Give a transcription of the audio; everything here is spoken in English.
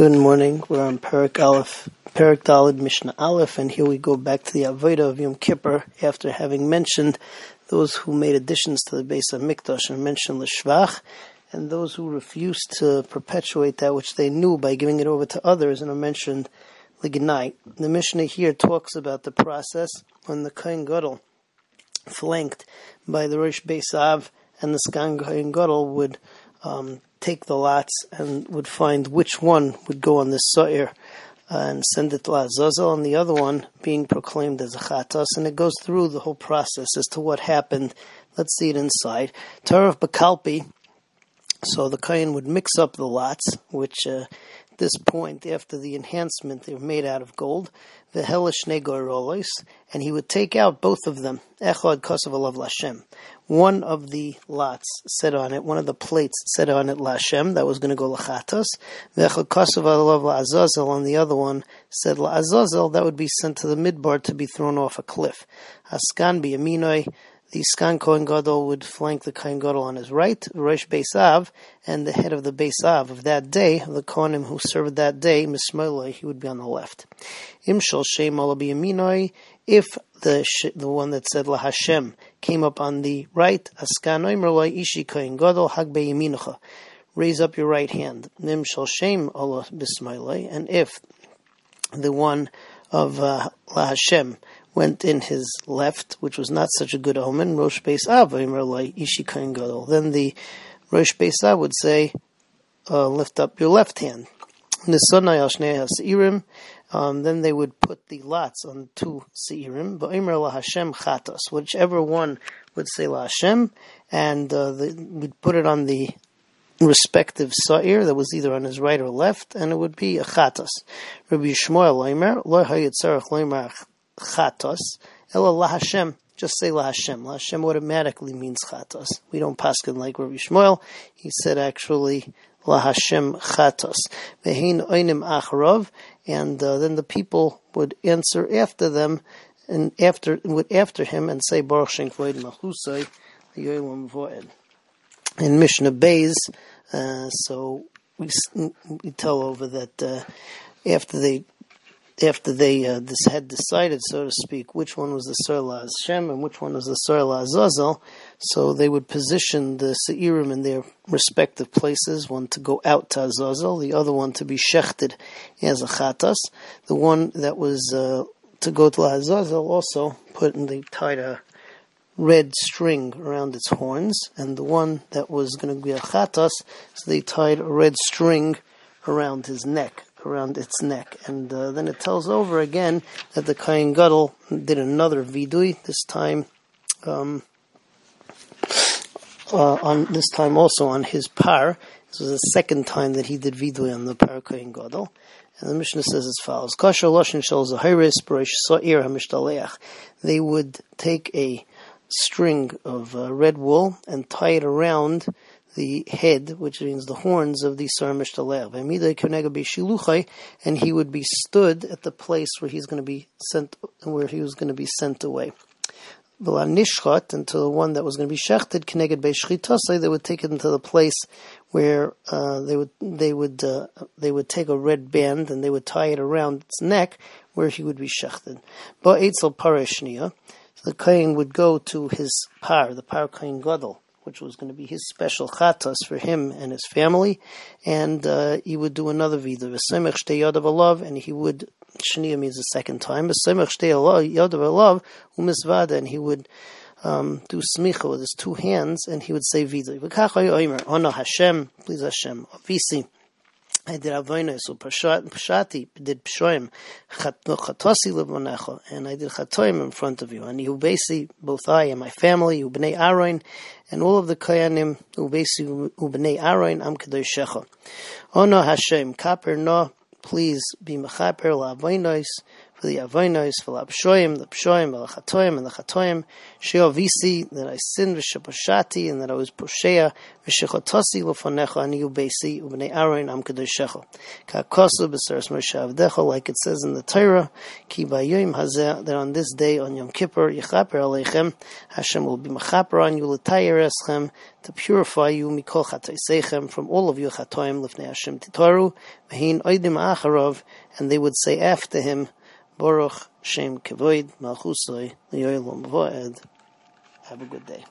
Good morning. We're on Perak Aleph, Perak Dalid Mishnah Aleph, and here we go back to the Avodah of Yom Kippur after having mentioned those who made additions to the base of Mikdash and mentioned Lishvach, and those who refused to perpetuate that which they knew by giving it over to others and are mentioned Lignite. The Mishnah here talks about the process when the Kohen Gadol, flanked by the Rosh Beis Av and the Sgan Kohen Gadol, would um, take the lots and would find which one would go on the Sa'ir and send it to Azazel, and the other one being proclaimed as a Chatas, and it goes through the whole process as to what happened. Let's see it inside. Torah Bakalpi, so the Kayan would mix up the lots, which uh, this point, after the enhancement, they were made out of gold, the Helish Negorolis, and he would take out both of them, Echad Kosav Alav Lashem one of the lots set on it, one of the plates set on it Lashem, that was going to go Lachatos. La'azazel, and the other one said La'azazel, that would be sent to the midbar to be thrown off a cliff. Haskan Biyaminoi, the Sgan Kohen Gadol would flank the Kohen Gadol on his right, Rosh Beisav, and the head of the Beisav of that day, the Kohanim who served that day, Mismailoi, he would be on the left. Imshal Shem Alabiyaminoi, if the the one that said La Hashem came up on the right, Askan Ishi Kohen Gadol Hag Raise up your right hand. Nim Shal Shem Allah Bismailai, and if the one of uh, went in his left, which was not such a good omen, Rosh Beis Av. Then the Rosh Beis Av would say, uh, lift up your left hand. Um, then they would put the lots on two seirim, Hashem chatos, whichever one would say la Hashem, and uh, we'd put it on the respective sa'ir that was either on his right or left, and it would be a chatos. Rabbi Shmuel lo hayitzarech loimer chatos, ela la Hashem, just say La Hashem. La Hashem automatically means chatos. We don't paskin like Rabbi Shmuel. He said actually La Hashem chatos. Vehin oinim acharov, and uh, then the people would answer after them and after would after him and say Baruch Shem Kvoid Machusay Yolam Voed. In Mishnah Bays, uh, so we, we tell over that uh, after they after they uh, this had decided, so to speak, which one was the Sarla Hashem and which one was the Sarla Azazel, so they would position the Seirim in their respective places, one to go out to Azazel, the other one to be shechted as a Chatas. The one that was uh, to go to Azazel also put in, they tied a red string around its horns, and the one that was going to be a Chatas, so they tied a red string around his neck around its neck. And uh, then it tells over again that the Kohen Gadol did another vidui, this time um, uh, on this time also on his par. This was the second time that he did vidui on the par Kohen Gadol. And the Mishnah says as follows. They would take a string of uh, red wool and tie it around the head, which means the horns of the Sar Mishtalev. And he would be stood at the place where he's going to be sent, where he was going to be sent away. Nishchat, until the one that was going to be shechted, they would take it into the place where uh, they would they would uh, they would take a red band and they would tie it around its neck where he would be shechted. But Eitzel Parashnia, the kohen would go to his par, the par kohen gadol, which was going to be his special chatas for him and his family, and uh, he would do another vida, v'semech shtei yadav alav, and he would shnia means the second time, v'semech shtei yadav alav umisvada, and he would um, do smicha with his two hands, and he would say vida. V'kach oimer, ono Hashem, please Hashem, avisi. I did avoinus so pashati did pshoim chatosi levonecha, and I did chatoim in front of you. And you basically both I and my family, you bnei Aaron, and all of the koyanim who basically bnei Aaron am kedoshecha. Ono Hashem kaper no, please be mechaper la avoinus for the avonos, for the pshoim, the pshoim, the chatoim, and the chatoim, sheovisi, that I sinned v'shaposhati, and that I was poshea, v'shechotasi lofanecha ani ubesi, ubnei aron am kadoshecha. Ka'kosu b'seres Moshe avdecha, like it says in the Torah, ki ba'yoyim hazeh, that on this day, on Yom Kippur, yichaper aleichem, Hashem will be mechaper on you, l'tayir eschem, to purify you, mikol chataisechem, from all of your chatoim, lifnei Hashem titoru, v'hin oidim acharov, and they would say after him, Baruch Shem Kevoid Malchusoi Liyoilom Voed. Have a good day.